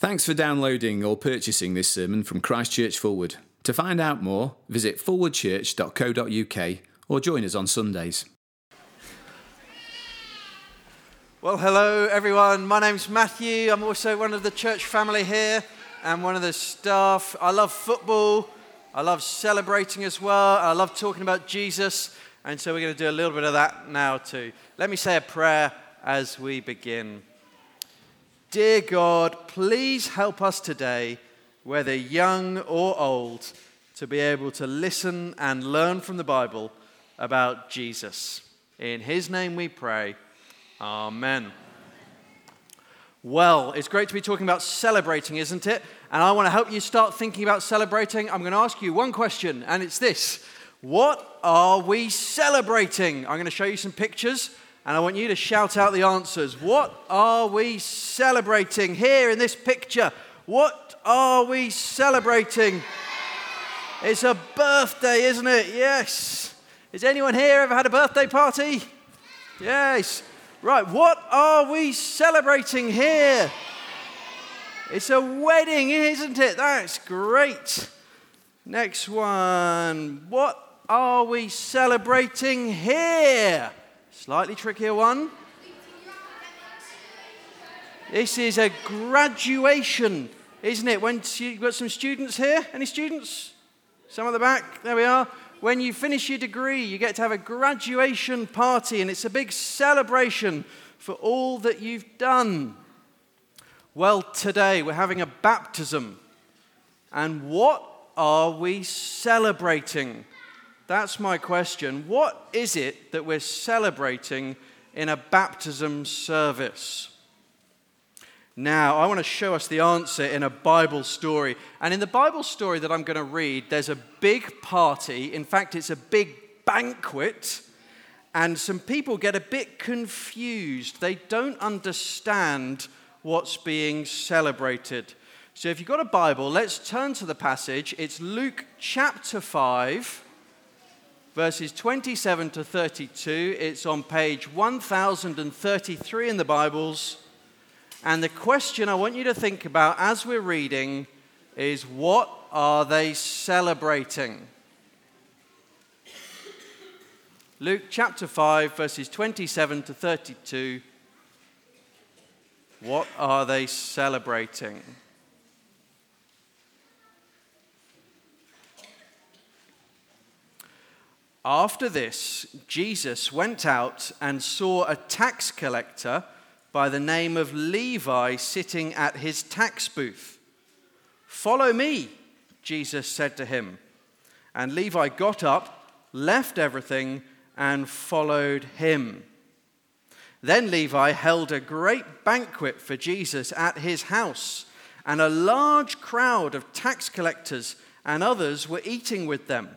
Thanks for downloading or purchasing this sermon from Christchurch Forward. To find out more, visit forwardchurch.co.uk or join us on Sundays. Well, hello everyone. My name's Matthew. I'm also one of the church family here and one of the staff. I love football. I love celebrating as well. I love talking about Jesus. And so we're going to do a little bit of that now too. Let me say a prayer as we begin. Dear God, please help us today, whether young or old, to be able to listen and learn from the Bible about Jesus. In His name we pray. Amen. Well, it's great to be talking about celebrating, isn't it? And I want to help you start thinking about celebrating. I'm going to ask you one question, and it's this What are we celebrating? I'm going to show you some pictures and I want you to shout out the answers. What are we celebrating here in this picture? What are we celebrating? It's a birthday, isn't it? Yes. Has anyone here ever had a birthday party? Yes. Right, what are we celebrating here? It's a wedding, isn't it? That's great. Next one. What are we celebrating here? Slightly trickier one. This is a graduation, isn't it? When you've got some students here. Any students? Some at the back. There we are. When you finish your degree, you get to have a graduation party, and it's a big celebration for all that you've done. Well, today we're having a baptism. And what are we celebrating? That's my question. What is it that we're celebrating in a baptism service? Now, I want to show us the answer in a Bible story. And in the Bible story that I'm going to read, there's a big party. In fact, it's a big banquet. And some people get a bit confused. They don't understand what's being celebrated. So if you've got a Bible, let's turn to the passage. It's Luke chapter 5 verses 27 to 32. It's on page 1033 in the Bibles. And the question I want you to think about as we're reading is what are they celebrating? Luke chapter 5, verses 27 to 32. What are they celebrating? After this, Jesus went out and saw a tax collector by the name of Levi sitting at his tax booth. Follow me, Jesus said to him. And Levi got up, left everything, and followed him. Then Levi held a great banquet for Jesus at his house, and a large crowd of tax collectors and others were eating with them.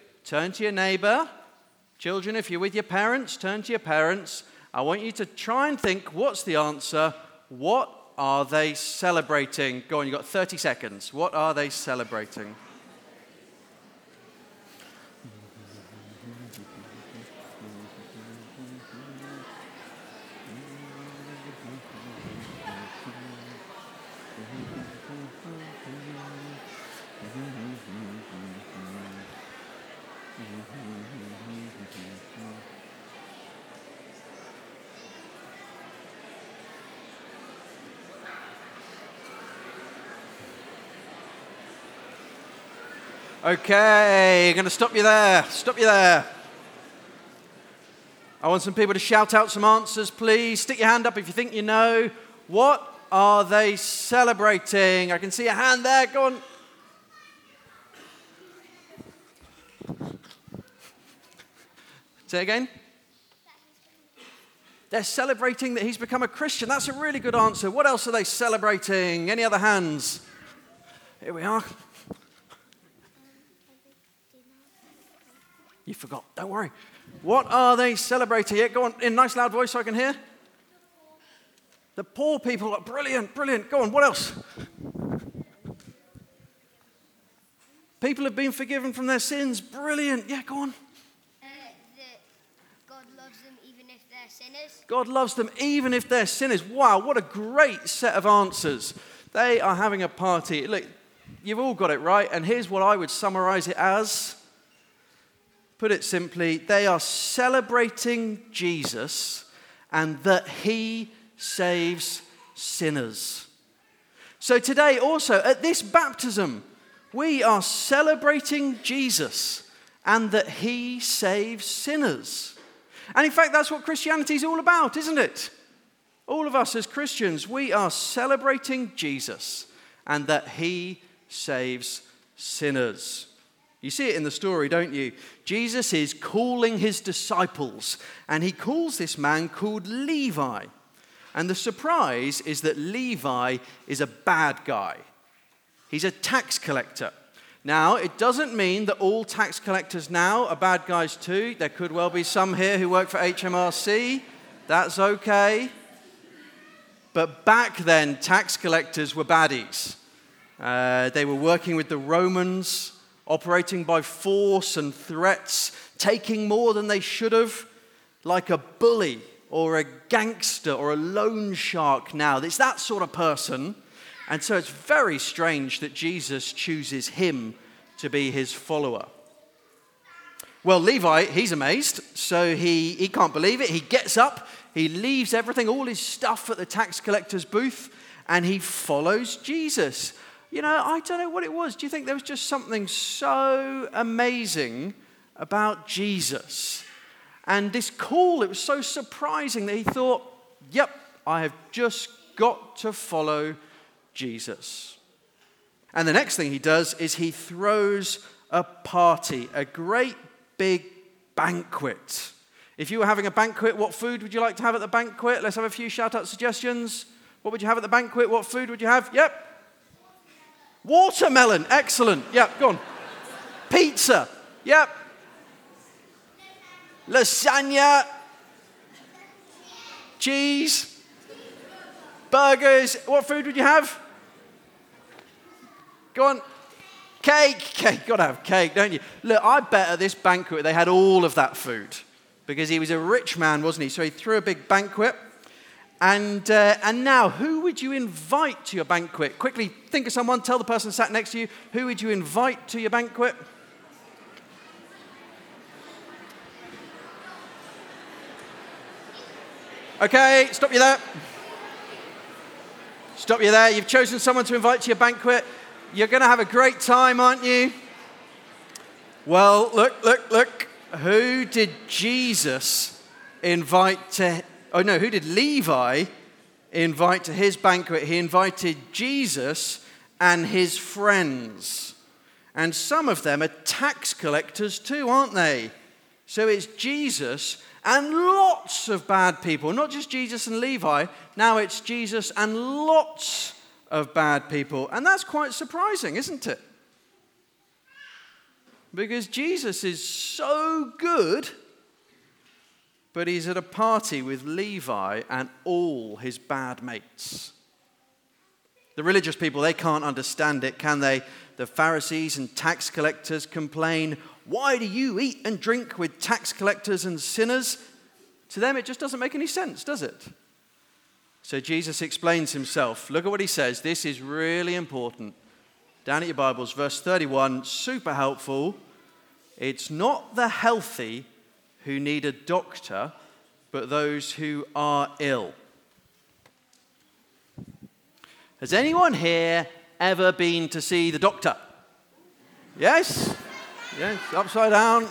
Turn to your neighbor. Children, if you're with your parents, turn to your parents. I want you to try and think what's the answer? What are they celebrating? Go on, you've got 30 seconds. What are they celebrating? Okay, I'm going to stop you there. Stop you there. I want some people to shout out some answers, please. Stick your hand up if you think you know. What are they celebrating? I can see a hand there. Go on. Say again. They're celebrating that he's become a Christian. That's a really good answer. What else are they celebrating? Any other hands? Here we are. You forgot. Don't worry. What are they celebrating? Yeah, go on in nice loud voice so I can hear. The poor people are brilliant, brilliant. Go on, what else? People have been forgiven from their sins. Brilliant. Yeah, go on. Uh, God loves them even if they're sinners. God loves them even if they're sinners. Wow, what a great set of answers. They are having a party. Look, you've all got it right. And here's what I would summarize it as put it simply, they are celebrating Jesus and that he saves sinners. So today, also at this baptism, we are celebrating Jesus and that he saves sinners. And in fact, that's what Christianity is all about, isn't it? All of us as Christians, we are celebrating Jesus and that he saves sinners. You see it in the story, don't you? Jesus is calling his disciples, and he calls this man called Levi. And the surprise is that Levi is a bad guy. He's a tax collector. Now, it doesn't mean that all tax collectors now are bad guys too. There could well be some here who work for HMRC. That's okay. But back then, tax collectors were baddies. Uh, they were working with the Romans, operating by force and threats, taking more than they should have, like a bully or a gangster or a loan shark now. It's that sort of person and so it's very strange that Jesus chooses him to be his follower. Well, Levi, he's amazed. So he, he can't believe it. He gets up, he leaves everything, all his stuff at the tax collector's booth, and he follows Jesus. You know, I don't know what it was. Do you think there was just something so amazing about Jesus? And this call, it was so surprising that he thought, yep, I have just got to follow Jesus. And the next thing he does is he throws a party, a great big banquet. If you were having a banquet, what food would you like to have at the banquet? Let's have a few shout out suggestions. What would you have at the banquet? What food would you have? Yep. Watermelon. Excellent. Yep, go on. Pizza. Yep. Lasagna. Cheese. Burgers. What food would you have? Go on. Cake. Cake. Gotta have cake, don't you? Look, I bet at this banquet they had all of that food because he was a rich man, wasn't he? So he threw a big banquet. And, uh, and now, who would you invite to your banquet? Quickly think of someone, tell the person sat next to you, who would you invite to your banquet? Okay, stop you there. Stop you there. You've chosen someone to invite to your banquet. You're going to have a great time, aren't you? Well, look, look, look. Who did Jesus invite to? Oh, no, who did Levi invite to his banquet? He invited Jesus and his friends. And some of them are tax collectors too, aren't they? So it's Jesus and lots of bad people. Not just Jesus and Levi, now it's Jesus and lots of bad people. And that's quite surprising, isn't it? Because Jesus is so good, but he's at a party with Levi and all his bad mates. The religious people, they can't understand it, can they? The Pharisees and tax collectors complain, Why do you eat and drink with tax collectors and sinners? To them, it just doesn't make any sense, does it? So Jesus explains himself. Look at what he says. This is really important. Down at your Bibles, verse 31, super helpful. It's not the healthy who need a doctor, but those who are ill. Has anyone here ever been to see the doctor? Yes? Yes, upside down.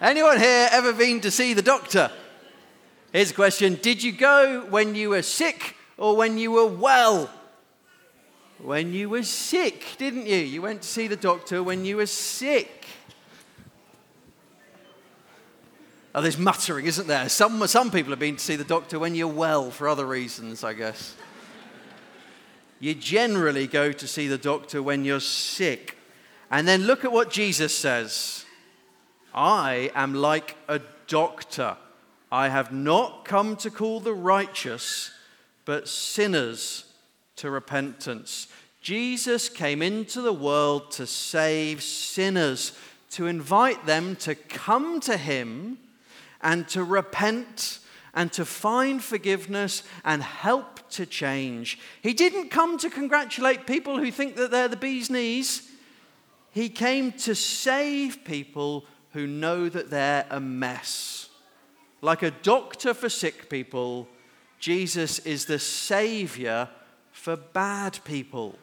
Anyone here ever been to see the doctor? Here's a question Did you go when you were sick or when you were well? When you were sick, didn't you? You went to see the doctor when you were sick. Oh, there's muttering, isn't there? Some, some people have been to see the doctor when you're well for other reasons, I guess. you generally go to see the doctor when you're sick. And then look at what Jesus says I am like a doctor. I have not come to call the righteous, but sinners to repentance. Jesus came into the world to save sinners, to invite them to come to him and to repent and to find forgiveness and help to change. He didn't come to congratulate people who think that they're the bee's knees. He came to save people who know that they're a mess. Like a doctor for sick people, Jesus is the savior for bad people.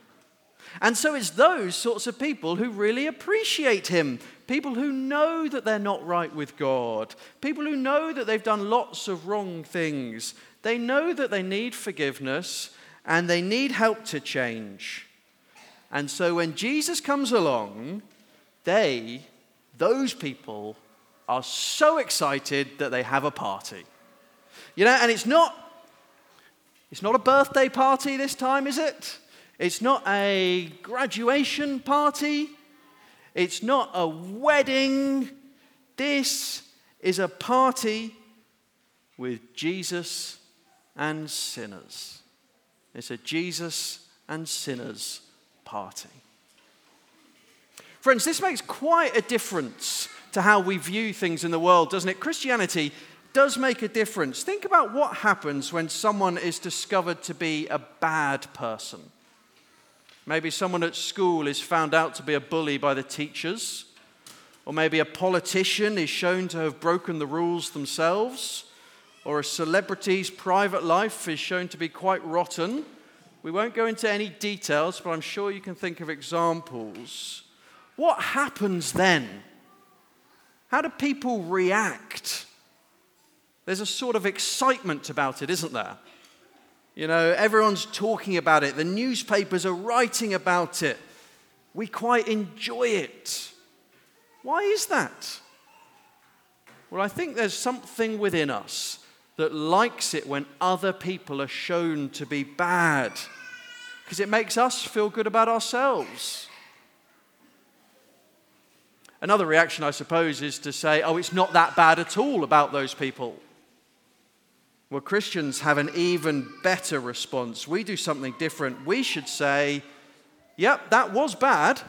And so it's those sorts of people who really appreciate him. People who know that they're not right with God. People who know that they've done lots of wrong things. They know that they need forgiveness and they need help to change. And so when Jesus comes along, they, those people, are so excited that they have a party. You know, and it's not it's not a birthday party this time, is it? It's not a graduation party. It's not a wedding. This is a party with Jesus and sinners. It's a Jesus and sinners party. Friends, this makes quite a difference to how we view things in the world, doesn't it? Christianity does make a difference. Think about what happens when someone is discovered to be a bad person. Maybe someone at school is found out to be a bully by the teachers, or maybe a politician is shown to have broken the rules themselves, or a celebrity's private life is shown to be quite rotten. We won't go into any details, but I'm sure you can think of examples. What happens then? How do people react? There's a sort of excitement about it, isn't there? You know, everyone's talking about it, the newspapers are writing about it. We quite enjoy it. Why is that? Well, I think there's something within us that likes it when other people are shown to be bad because it makes us feel good about ourselves. Another reaction, I suppose, is to say, oh, it's not that bad at all about those people. Well, Christians have an even better response. We do something different. We should say, yep, that was bad.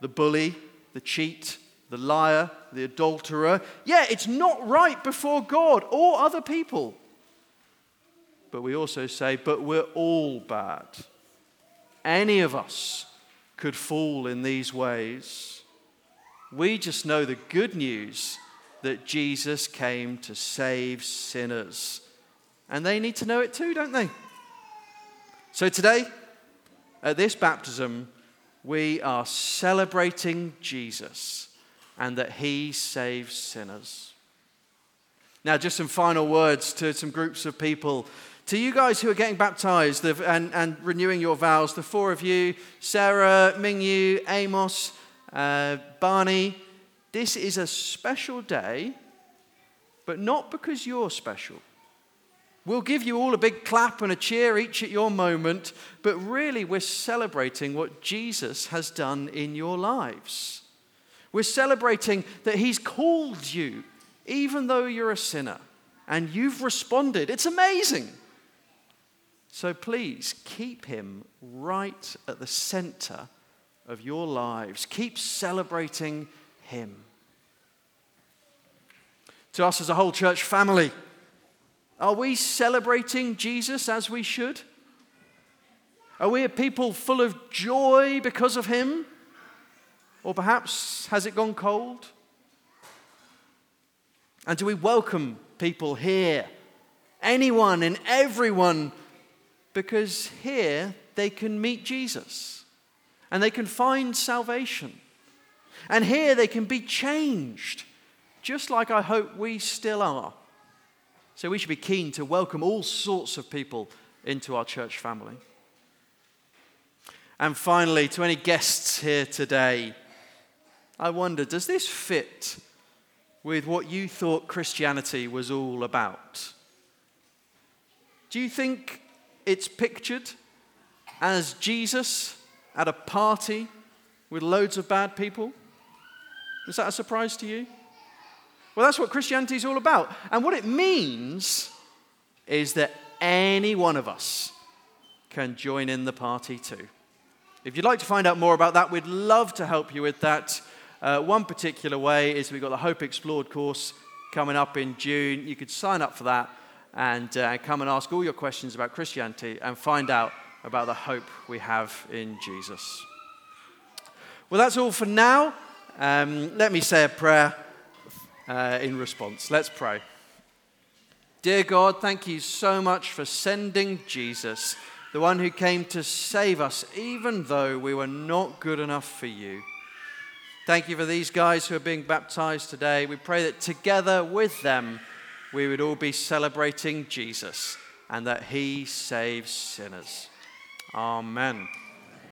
The bully, the cheat, the liar, the adulterer. Yeah, it's not right before God or other people. But we also say, but we're all bad. Any of us could fall in these ways. We just know the good news that Jesus came to save sinners. And they need to know it too, don't they? So today, at this baptism, we are celebrating Jesus and that he saves sinners. Now, just some final words to some groups of people. To you guys who are getting baptized and, and renewing your vows, the four of you, Sarah, Mingyu, Amos, uh, Barney, this is a special day, but not because you're special. We'll give you all a big clap and a cheer each at your moment, but really we're celebrating what Jesus has done in your lives. We're celebrating that He's called you, even though you're a sinner, and you've responded. It's amazing. So please keep Him right at the center of your lives. Keep celebrating him. To us as a whole church family, are we celebrating Jesus as we should? Are we a people full of joy because of him? Or perhaps has it gone cold? And do we welcome people here, anyone and everyone, because here they can meet Jesus and they can find salvation? And here they can be changed, just like I hope we still are. So we should be keen to welcome all sorts of people into our church family. And finally, to any guests here today, I wonder does this fit with what you thought Christianity was all about? Do you think it's pictured as Jesus at a party with loads of bad people? Is that a surprise to you? Well, that's what Christianity is all about. And what it means is that any one of us can join in the party too. If you'd like to find out more about that, we'd love to help you with that. Uh, one particular way is we've got the Hope Explored course coming up in June. You could sign up for that and uh, come and ask all your questions about Christianity and find out about the hope we have in Jesus. Well, that's all for now. Um, let me say a prayer uh, in response. Let's pray. Dear God, thank you so much for sending Jesus, the one who came to save us, even though we were not good enough for you. Thank you for these guys who are being baptized today. We pray that together with them, we would all be celebrating Jesus and that he saves sinners. Amen.